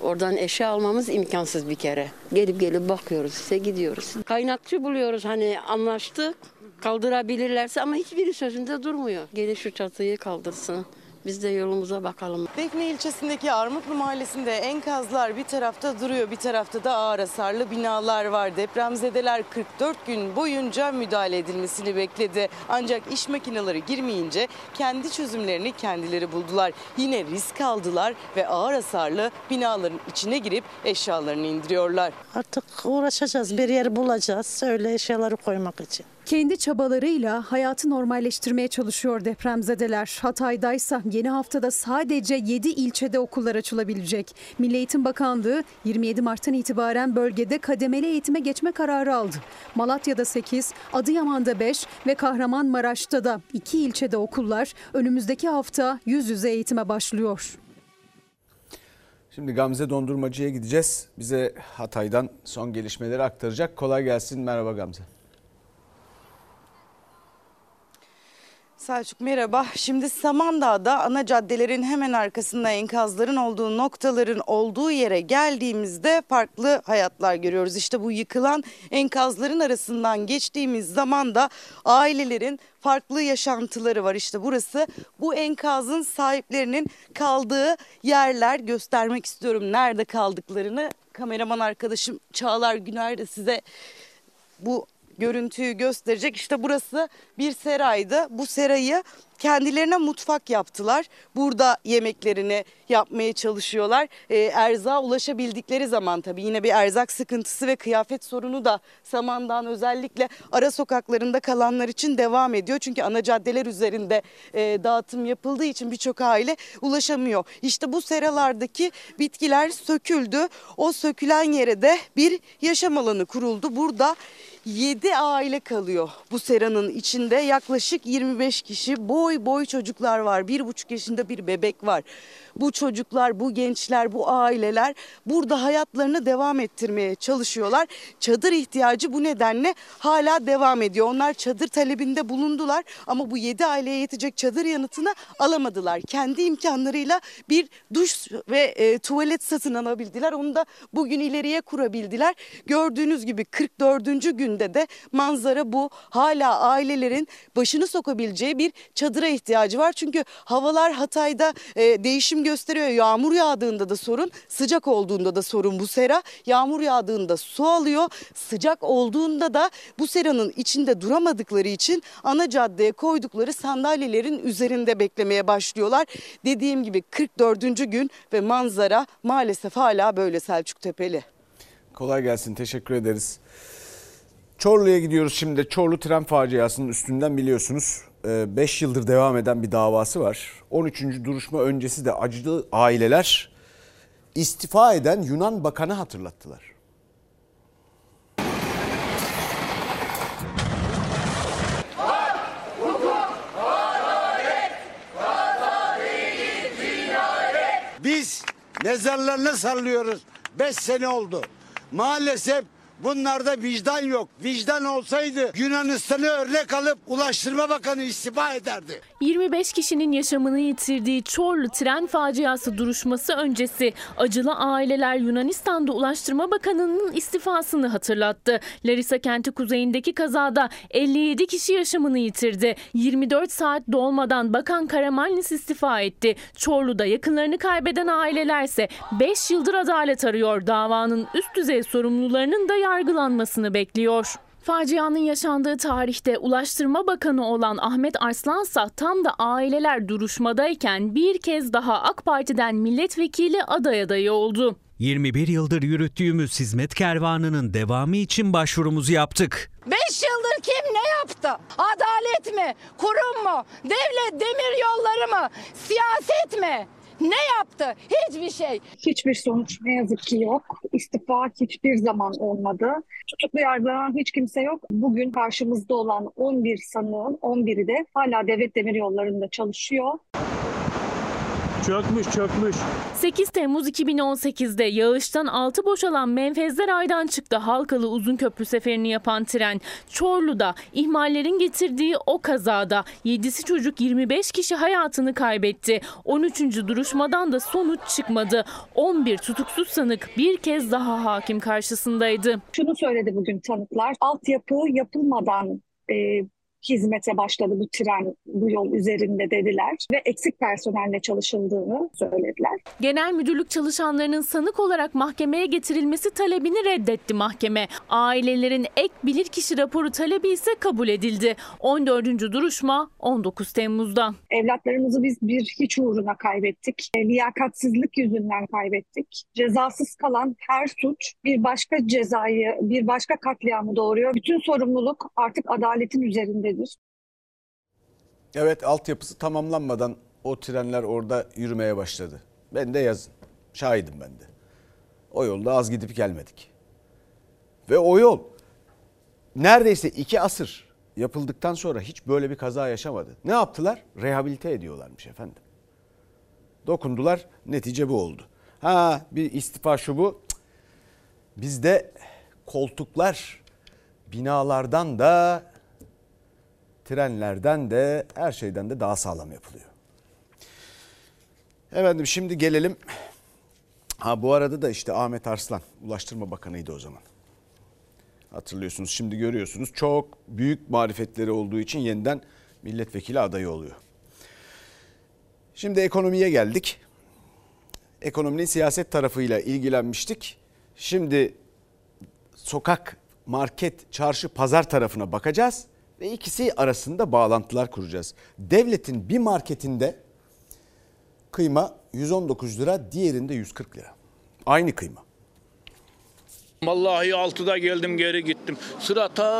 oradan eşya almamız imkansız bir kere. Gelip gelip bakıyoruz işte gidiyoruz. Kaynakçı buluyoruz hani anlaştık kaldırabilirlerse ama hiçbiri sözünde durmuyor. Gelin şu çatıyı kaldırsın. Biz de yolumuza bakalım. Defne ilçesindeki Armutlu mahallesinde enkazlar bir tarafta duruyor, bir tarafta da ağır hasarlı binalar var. Depremzedeler 44 gün boyunca müdahale edilmesini bekledi. Ancak iş makineleri girmeyince kendi çözümlerini kendileri buldular. Yine risk aldılar ve ağır hasarlı binaların içine girip eşyalarını indiriyorlar. Artık uğraşacağız, bir yer bulacağız öyle eşyaları koymak için. Kendi çabalarıyla hayatı normalleştirmeye çalışıyor depremzedeler. Hatay'daysa yeni haftada sadece 7 ilçede okullar açılabilecek. Milli Eğitim Bakanlığı 27 Mart'tan itibaren bölgede kademeli eğitime geçme kararı aldı. Malatya'da 8, Adıyaman'da 5 ve Kahramanmaraş'ta da 2 ilçede okullar önümüzdeki hafta yüz yüze eğitime başlıyor. Şimdi Gamze Dondurmacı'ya gideceğiz. Bize Hatay'dan son gelişmeleri aktaracak. Kolay gelsin. Merhaba Gamze. Selçuk merhaba. Şimdi Samandağ'da ana caddelerin hemen arkasında enkazların olduğu noktaların olduğu yere geldiğimizde farklı hayatlar görüyoruz. İşte bu yıkılan enkazların arasından geçtiğimiz zaman da ailelerin farklı yaşantıları var. İşte burası bu enkazın sahiplerinin kaldığı yerler göstermek istiyorum. Nerede kaldıklarını kameraman arkadaşım Çağlar Güner de size bu görüntüyü gösterecek. İşte burası bir seraydı. Bu serayı kendilerine mutfak yaptılar. Burada yemeklerini yapmaya çalışıyorlar. E, erzağa ulaşabildikleri zaman tabii yine bir erzak sıkıntısı ve kıyafet sorunu da Saman'dan özellikle ara sokaklarında kalanlar için devam ediyor. Çünkü ana caddeler üzerinde e, dağıtım yapıldığı için birçok aile ulaşamıyor. İşte bu seralardaki bitkiler söküldü. O sökülen yere de bir yaşam alanı kuruldu. Burada 7 aile kalıyor bu seranın içinde. Yaklaşık 25 kişi boy boy çocuklar var. Bir buçuk yaşında bir bebek var. Bu çocuklar, bu gençler, bu aileler burada hayatlarını devam ettirmeye çalışıyorlar. Çadır ihtiyacı bu nedenle hala devam ediyor. Onlar çadır talebinde bulundular ama bu 7 aileye yetecek çadır yanıtını alamadılar. Kendi imkanlarıyla bir duş ve e, tuvalet satın alabildiler. Onu da bugün ileriye kurabildiler. Gördüğünüz gibi 44. günde de manzara bu. Hala ailelerin başını sokabileceği bir çadıra ihtiyacı var. Çünkü havalar Hatay'da e, değişim gösteriyor. Yağmur yağdığında da sorun, sıcak olduğunda da sorun bu sera. Yağmur yağdığında su alıyor. Sıcak olduğunda da bu seranın içinde duramadıkları için ana caddeye koydukları sandalyelerin üzerinde beklemeye başlıyorlar. Dediğim gibi 44. gün ve manzara maalesef hala böyle Selçuk Tepeli. Kolay gelsin. Teşekkür ederiz. Çorlu'ya gidiyoruz şimdi. Çorlu tren faciasının üstünden biliyorsunuz 5 yıldır devam eden bir davası var. 13. duruşma öncesi de acılı aileler istifa eden Yunan bakanı hatırlattılar. Biz mezarlarını sallıyoruz. 5 sene oldu. Maalesef Bunlarda vicdan yok. Vicdan olsaydı Yunanistan'ı örnek alıp Ulaştırma Bakanı istifa ederdi. 25 kişinin yaşamını yitirdiği Çorlu tren faciası duruşması öncesi acılı aileler Yunanistan'da Ulaştırma Bakanı'nın istifasını hatırlattı. Larisa kenti kuzeyindeki kazada 57 kişi yaşamını yitirdi. 24 saat dolmadan Bakan Karamanlis istifa etti. Çorlu'da yakınlarını kaybeden ailelerse 5 yıldır adalet arıyor. Davanın üst düzey sorumlularının da yargılanmasını bekliyor. Facianın yaşandığı tarihte Ulaştırma Bakanı olan Ahmet Arslansa tam da aileler duruşmadayken bir kez daha AK Parti'den milletvekili aday adayı oldu. 21 yıldır yürüttüğümüz hizmet kervanının devamı için başvurumuzu yaptık. 5 yıldır kim ne yaptı? Adalet mi? Kurum mu? Devlet demir yolları mı? Siyaset mi? Ne yaptı? Hiçbir şey. Hiçbir sonuç ne yazık ki yok. İstifa hiçbir zaman olmadı. Tutuklu yargılanan hiç kimse yok. Bugün karşımızda olan 11 sanığın 11'i de hala devlet demir yollarında çalışıyor. Çökmüş çökmüş. 8 Temmuz 2018'de yağıştan altı boşalan menfezler aydan çıktı. Halkalı uzun köprü seferini yapan tren Çorlu'da ihmallerin getirdiği o kazada 7'si çocuk 25 kişi hayatını kaybetti. 13. duruşmadan da sonuç çıkmadı. 11 tutuksuz sanık bir kez daha hakim karşısındaydı. Şunu söyledi bugün tanıklar. Altyapı yapılmadan e, hizmete başladı bu tren bu yol üzerinde dediler ve eksik personelle çalışıldığını söylediler. Genel müdürlük çalışanlarının sanık olarak mahkemeye getirilmesi talebini reddetti mahkeme. Ailelerin ek bilirkişi raporu talebi ise kabul edildi. 14. duruşma 19 Temmuz'da. Evlatlarımızı biz bir hiç uğruna kaybettik. E, liyakatsizlik yüzünden kaybettik. Cezasız kalan her suç bir başka cezayı, bir başka katliamı doğuruyor. Bütün sorumluluk artık adaletin üzerindedir. Evet altyapısı tamamlanmadan o trenler orada yürümeye başladı. Ben de yazın. Şahidim ben de. O yolda az gidip gelmedik. Ve o yol neredeyse iki asır yapıldıktan sonra hiç böyle bir kaza yaşamadı. Ne yaptılar? Rehabilite ediyorlarmış efendim. Dokundular netice bu oldu. Ha bir istifa şu bu. Bizde koltuklar binalardan da trenlerden de her şeyden de daha sağlam yapılıyor. Efendim şimdi gelelim. Ha bu arada da işte Ahmet Arslan Ulaştırma Bakanıydı o zaman. Hatırlıyorsunuz şimdi görüyorsunuz çok büyük marifetleri olduğu için yeniden milletvekili adayı oluyor. Şimdi ekonomiye geldik. Ekonominin siyaset tarafıyla ilgilenmiştik. Şimdi sokak, market, çarşı, pazar tarafına bakacağız ve ikisi arasında bağlantılar kuracağız. Devletin bir marketinde kıyma 119 lira, diğerinde 140 lira. Aynı kıyma. Vallahi 6'da geldim geri gittim. Sıra ta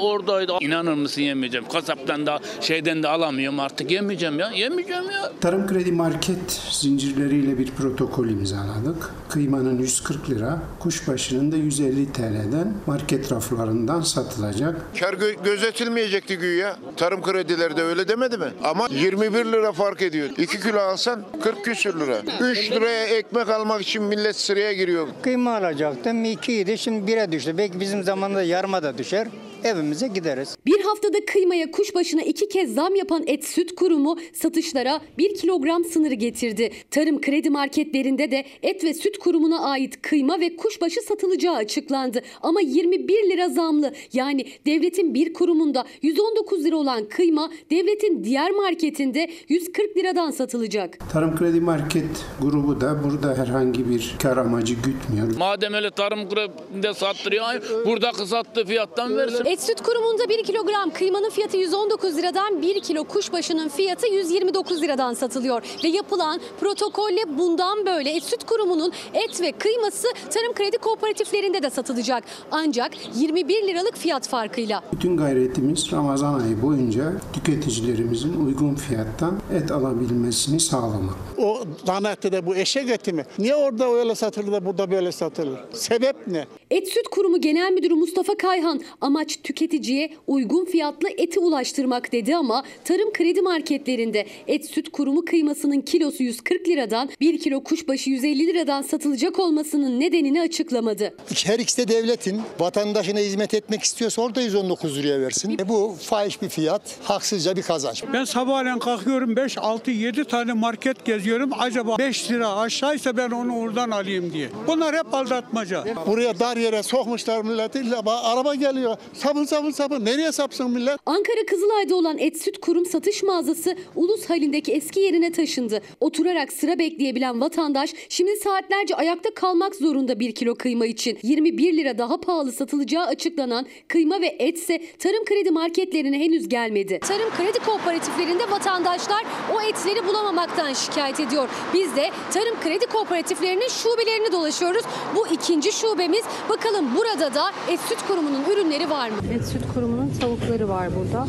oradaydı. İnanır mısın yemeyeceğim. Kasaptan da şeyden de alamıyorum artık yemeyeceğim ya. Yemeyeceğim ya. Tarım Kredi Market zincirleriyle bir protokol imzaladık. Kıymanın 140 lira, kuşbaşının da 150 TL'den market raflarından satılacak. Kar gö- gözetilmeyecekti güya. Tarım kredileri de öyle demedi mi? Ama 21 lira fark ediyor. 2 kilo alsan 40 küsür lira. 3 liraya ekmek almak için millet sıraya giriyor. Kıyma alacaktım. 2 idi şimdi 1'e düştü. Belki bizim zamanında yarıma da düşer. Evimize gideriz. Bir haftada kıymaya kuşbaşına iki kez zam yapan Et Süt Kurumu satışlara 1 kilogram sınırı getirdi. Tarım kredi marketlerinde de Et ve Süt Kurumu'na ait kıyma ve kuşbaşı satılacağı açıklandı. Ama 21 lira zamlı yani devletin bir kurumunda 119 lira olan kıyma devletin diğer marketinde 140 liradan satılacak. Tarım Kredi Market grubu da burada herhangi bir kar amacı gütmüyor. Madem öyle tarım kredinde sattırıyor burada kısalttığı fiyattan versin. Et Süt Kurumu'nda 1 kilogram kıymanın fiyatı 119 liradan 1 kilo kuşbaşının fiyatı 129 liradan satılıyor. Ve yapılan protokolle bundan böyle Et Süt Kurumu'nun et ve kıyması tarım kredi kooperatiflerinde de satılacak. Ancak 21 liralık fiyat farkıyla. Bütün gayretimiz Ramazan ayı boyunca tüketicilerimizin uygun fiyattan et alabilmesini sağlamak. O zanaatte de bu eşek eti mi? Niye orada öyle satılır da burada böyle satılır? Sebep ne? Et Süt Kurumu Genel Müdürü Mustafa Kayhan amaç tüketiciye uygun fiyatlı eti ulaştırmak dedi ama tarım kredi marketlerinde Et Süt Kurumu kıymasının kilosu 140 liradan 1 kilo kuşbaşı 150 liradan satılacak olmasının nedenini açıklamadı. Her ikisi de devletin vatandaşına hizmet etmek istiyorsa orada 119 liraya versin. E bu fahiş bir fiyat, haksızca bir kazanç. Ben sabahleyin kalkıyorum 5, 6, 7 tane market geziyorum. Acaba 5 lira aşağıysa ben onu oradan alayım diye. Bunlar hep aldatmaca. Buraya dar yere sokmuşlar milleti. Araba geliyor. Sabun sabun sabun. Nereye sapsın millet? Ankara Kızılay'da olan Et Süt Kurum satış mağazası Ulus Halindeki eski yerine taşındı. Oturarak sıra bekleyebilen vatandaş şimdi saatlerce ayakta kalmak zorunda bir kilo kıyma için. 21 lira daha pahalı satılacağı açıklanan kıyma ve etse tarım kredi marketlerine henüz gelmedi. Tarım kredi kooperatiflerinde vatandaşlar o etleri bulamamaktan şikayet ediyor. Biz de tarım kredi kooperatiflerinin şubelerini dolaşıyoruz. Bu ikinci şubemiz. Bakalım burada da Et Süt Kurumu'nun ürünleri var mı? Et Süt Kurumu'nun tavukları var burada.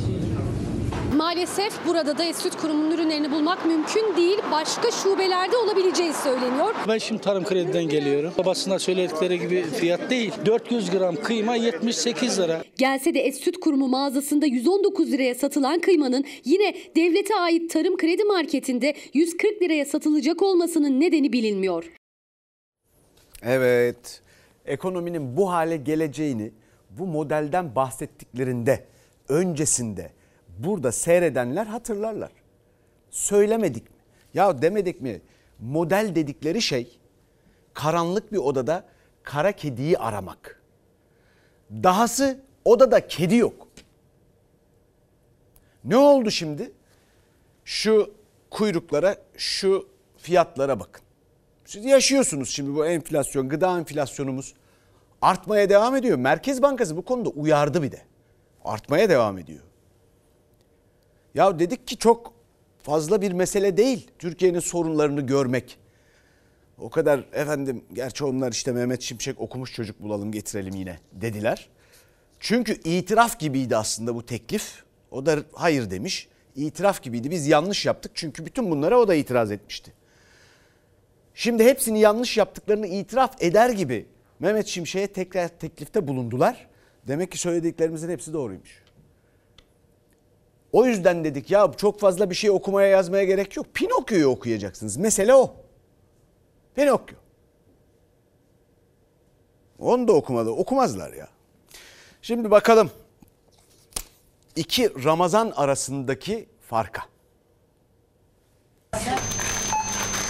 Maalesef burada da Et Süt Kurumu'nun ürünlerini bulmak mümkün değil. Başka şubelerde olabileceği söyleniyor. Ben şimdi Tarım Kredi'den geliyorum. Babasına söyledikleri gibi fiyat değil. 400 gram kıyma 78 lira. Gelse de Et Süt Kurumu mağazasında 119 liraya satılan kıymanın yine devlete ait Tarım Kredi Marketi'nde 140 liraya satılacak olmasının nedeni bilinmiyor. Evet. Ekonominin bu hale geleceğini bu modelden bahsettiklerinde öncesinde burada seyredenler hatırlarlar. Söylemedik mi? Ya demedik mi? Model dedikleri şey karanlık bir odada kara kediyi aramak. Dahası odada kedi yok. Ne oldu şimdi? Şu kuyruklara, şu fiyatlara bakın. Siz yaşıyorsunuz şimdi bu enflasyon, gıda enflasyonumuz artmaya devam ediyor. Merkez Bankası bu konuda uyardı bir de. Artmaya devam ediyor. Ya dedik ki çok fazla bir mesele değil Türkiye'nin sorunlarını görmek. O kadar efendim gerçi onlar işte Mehmet Şimşek okumuş çocuk bulalım getirelim yine dediler. Çünkü itiraf gibiydi aslında bu teklif. O da hayır demiş. İtiraf gibiydi. Biz yanlış yaptık çünkü bütün bunlara o da itiraz etmişti. Şimdi hepsini yanlış yaptıklarını itiraf eder gibi Mehmet Şimşek'e tekrar teklifte bulundular. Demek ki söylediklerimizin hepsi doğruymuş. O yüzden dedik ya çok fazla bir şey okumaya yazmaya gerek yok. Pinokyo'yu okuyacaksınız. Mesele o. Pinokyo. Onu da okumadı. Okumazlar ya. Şimdi bakalım. İki Ramazan arasındaki farka.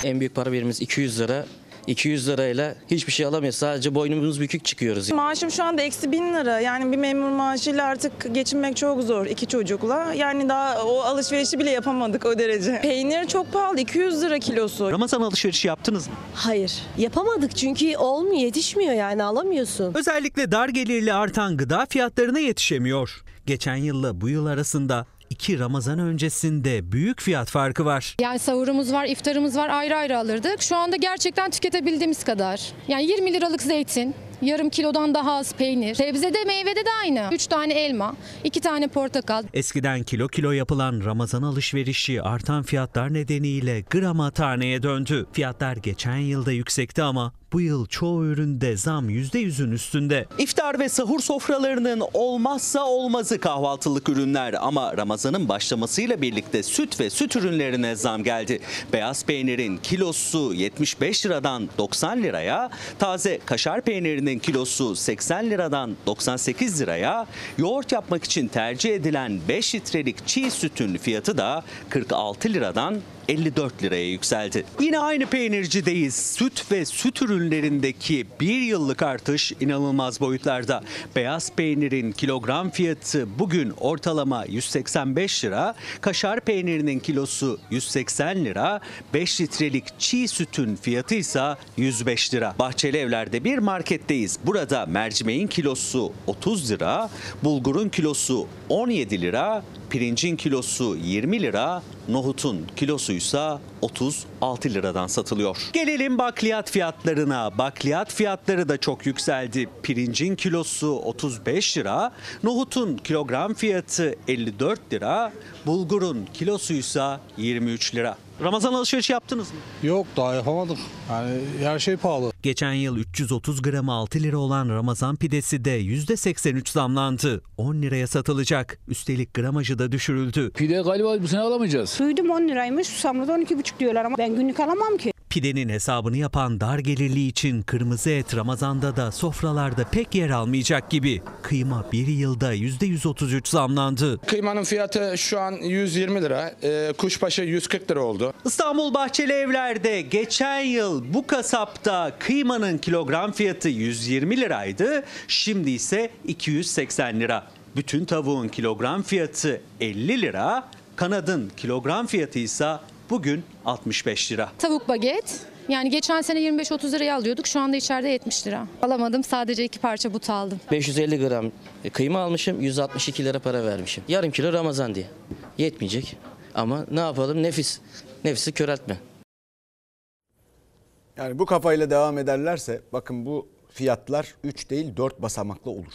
En büyük para birimimiz 200 lira. 200 lirayla hiçbir şey alamıyoruz. Sadece boynumuz bükük çıkıyoruz. Maaşım şu anda eksi bin lira. Yani bir memur maaşıyla artık geçinmek çok zor iki çocukla. Yani daha o alışverişi bile yapamadık o derece. Peynir çok pahalı 200 lira kilosu. Ramazan alışverişi yaptınız mı? Hayır yapamadık çünkü olmuyor yetişmiyor yani alamıyorsun. Özellikle dar gelirli artan gıda fiyatlarına yetişemiyor. Geçen yılla bu yıl arasında iki Ramazan öncesinde büyük fiyat farkı var. Yani sahurumuz var, iftarımız var ayrı ayrı alırdık. Şu anda gerçekten tüketebildiğimiz kadar. Yani 20 liralık zeytin, yarım kilodan daha az peynir. Sebzede meyvede de aynı. 3 tane elma, 2 tane portakal. Eskiden kilo kilo yapılan Ramazan alışverişi artan fiyatlar nedeniyle grama taneye döndü. Fiyatlar geçen yılda yüksekti ama bu yıl çoğu üründe zam %100'ün üstünde. İftar ve sahur sofralarının olmazsa olmazı kahvaltılık ürünler ama Ramazan'ın başlamasıyla birlikte süt ve süt ürünlerine zam geldi. Beyaz peynirin kilosu 75 liradan 90 liraya, taze kaşar peynirinin kilosu 80 liradan 98 liraya, yoğurt yapmak için tercih edilen 5 litrelik çiğ sütün fiyatı da 46 liradan 54 liraya yükseldi. Yine aynı peynircideyiz. Süt ve süt ürünlerindeki bir yıllık artış inanılmaz boyutlarda. Beyaz peynirin kilogram fiyatı bugün ortalama 185 lira, kaşar peynirinin kilosu 180 lira, 5 litrelik çiğ sütün fiyatı ise 105 lira. Bahçeli Evler'de bir marketteyiz. Burada mercimeğin kilosu 30 lira, bulgurun kilosu 17 lira, pirincin kilosu 20 lira, nohutun kilosuysa 36 liradan satılıyor. Gelelim bakliyat fiyatlarına. Bakliyat fiyatları da çok yükseldi. Pirincin kilosu 35 lira, nohutun kilogram fiyatı 54 lira, bulgurun kilosuysa 23 lira. Ramazan alışverişi yaptınız mı? Yok daha yapamadık. Yani her şey pahalı. Geçen yıl 330 gram 6 lira olan Ramazan pidesi de %83 zamlandı. 10 liraya satılacak. Üstelik gramajı da düşürüldü. Pide galiba bu sene alamayacağız. Duydum 10 liraymış, susamlı da 12,5 diyorlar ama ben günlük alamam ki. Pidenin hesabını yapan dar gelirli için kırmızı et Ramazan'da da sofralarda pek yer almayacak gibi. Kıyma bir yılda %133 zamlandı. Kıymanın fiyatı şu an 120 lira, e, kuşbaşı 140 lira oldu. İstanbul Bahçeli Evler'de geçen yıl bu kasapta kıymanın kilogram fiyatı 120 liraydı. Şimdi ise 280 lira. Bütün tavuğun kilogram fiyatı 50 lira, kanadın kilogram fiyatı ise bugün 65 lira. Tavuk baget. Yani geçen sene 25-30 liraya alıyorduk. Şu anda içeride 70 lira. Alamadım. Sadece iki parça but aldım. 550 gram kıyma almışım 162 lira para vermişim. Yarım kilo Ramazan diye. Yetmeyecek ama ne yapalım nefis. Nefisi köreltme. Yani bu kafayla devam ederlerse bakın bu fiyatlar 3 değil 4 basamaklı olur.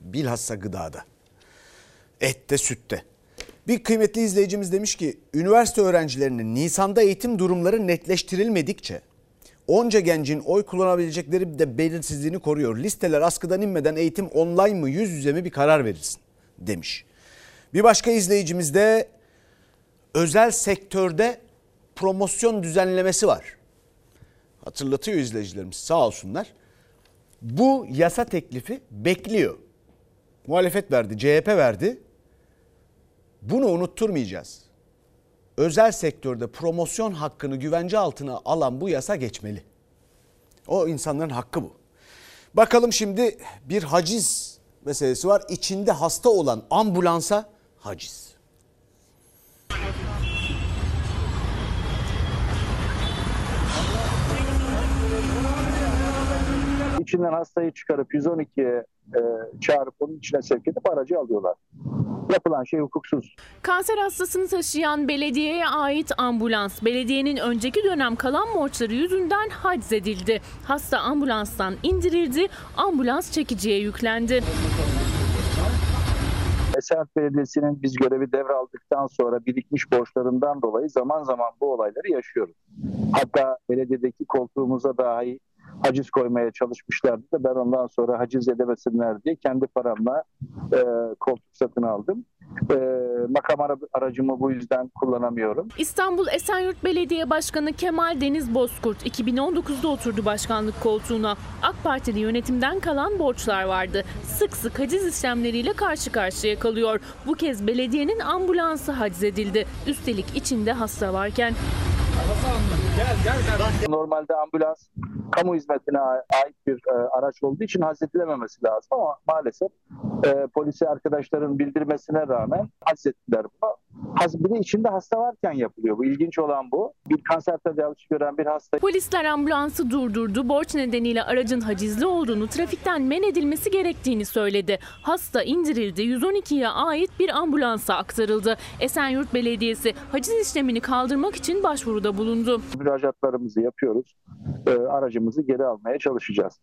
Bilhassa gıdada. Ette, sütte. Bir kıymetli izleyicimiz demiş ki üniversite öğrencilerinin Nisan'da eğitim durumları netleştirilmedikçe onca gencin oy kullanabilecekleri de belirsizliğini koruyor. Listeler askıdan inmeden eğitim online mı yüz yüze mi bir karar verilsin demiş. Bir başka izleyicimiz de özel sektörde promosyon düzenlemesi var. Hatırlatıyor izleyicilerimiz sağ olsunlar. Bu yasa teklifi bekliyor. Muhalefet verdi, CHP verdi. Bunu unutturmayacağız. Özel sektörde promosyon hakkını güvence altına alan bu yasa geçmeli. O insanların hakkı bu. Bakalım şimdi bir haciz meselesi var. İçinde hasta olan ambulansa haciz. İçinden hastayı çıkarıp 112'ye e, çağırıp onun içine sevk edip aracı alıyorlar. Yapılan şey hukuksuz. Kanser hastasını taşıyan belediyeye ait ambulans, belediyenin önceki dönem kalan borçları yüzünden haciz edildi. Hasta ambulanstan indirildi, ambulans çekiciye yüklendi. Esenyurt Belediyesi'nin biz görevi devraldıktan sonra birikmiş borçlarından dolayı zaman zaman bu olayları yaşıyoruz. Hatta belediyedeki koltuğumuza dahi haciz koymaya çalışmışlardı da ben ondan sonra haciz edemesinler diye kendi paramla e, koltuk satın aldım. E, makam ara- aracımı bu yüzden kullanamıyorum. İstanbul Esenyurt Belediye Başkanı Kemal Deniz Bozkurt 2019'da oturdu başkanlık koltuğuna. AK Partili yönetimden kalan borçlar vardı. Sık sık haciz işlemleriyle karşı karşıya kalıyor. Bu kez belediyenin ambulansı haciz edildi. Üstelik içinde hasta varken. Normalde ambulans kamu hizmetine ait bir e, araç olduğu için hazredilememesi lazım ama maalesef e, polisi arkadaşların bildirmesine rağmen hazrettiler bunu. Haz- Bir de içinde hasta varken yapılıyor. Bu ilginç olan bu. Bir kanser tedavisi gören bir hasta Polisler ambulansı durdurdu. Borç nedeniyle aracın hacizli olduğunu, trafikten men edilmesi gerektiğini söyledi. Hasta indirildi. 112'ye ait bir ambulansa aktarıldı. Esenyurt Belediyesi haciz işlemini kaldırmak için başvuruda bulundu. Müracaatlarımızı yapıyoruz. E, aracımızı geri almaya çalışacağız.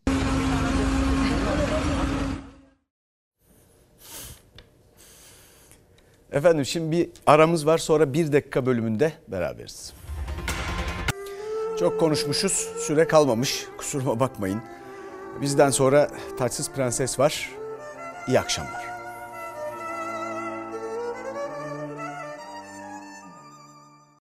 Efendim şimdi bir aramız var sonra bir dakika bölümünde beraberiz. Çok konuşmuşuz süre kalmamış kusuruma bakmayın. Bizden sonra Taçsız Prenses var. İyi akşamlar.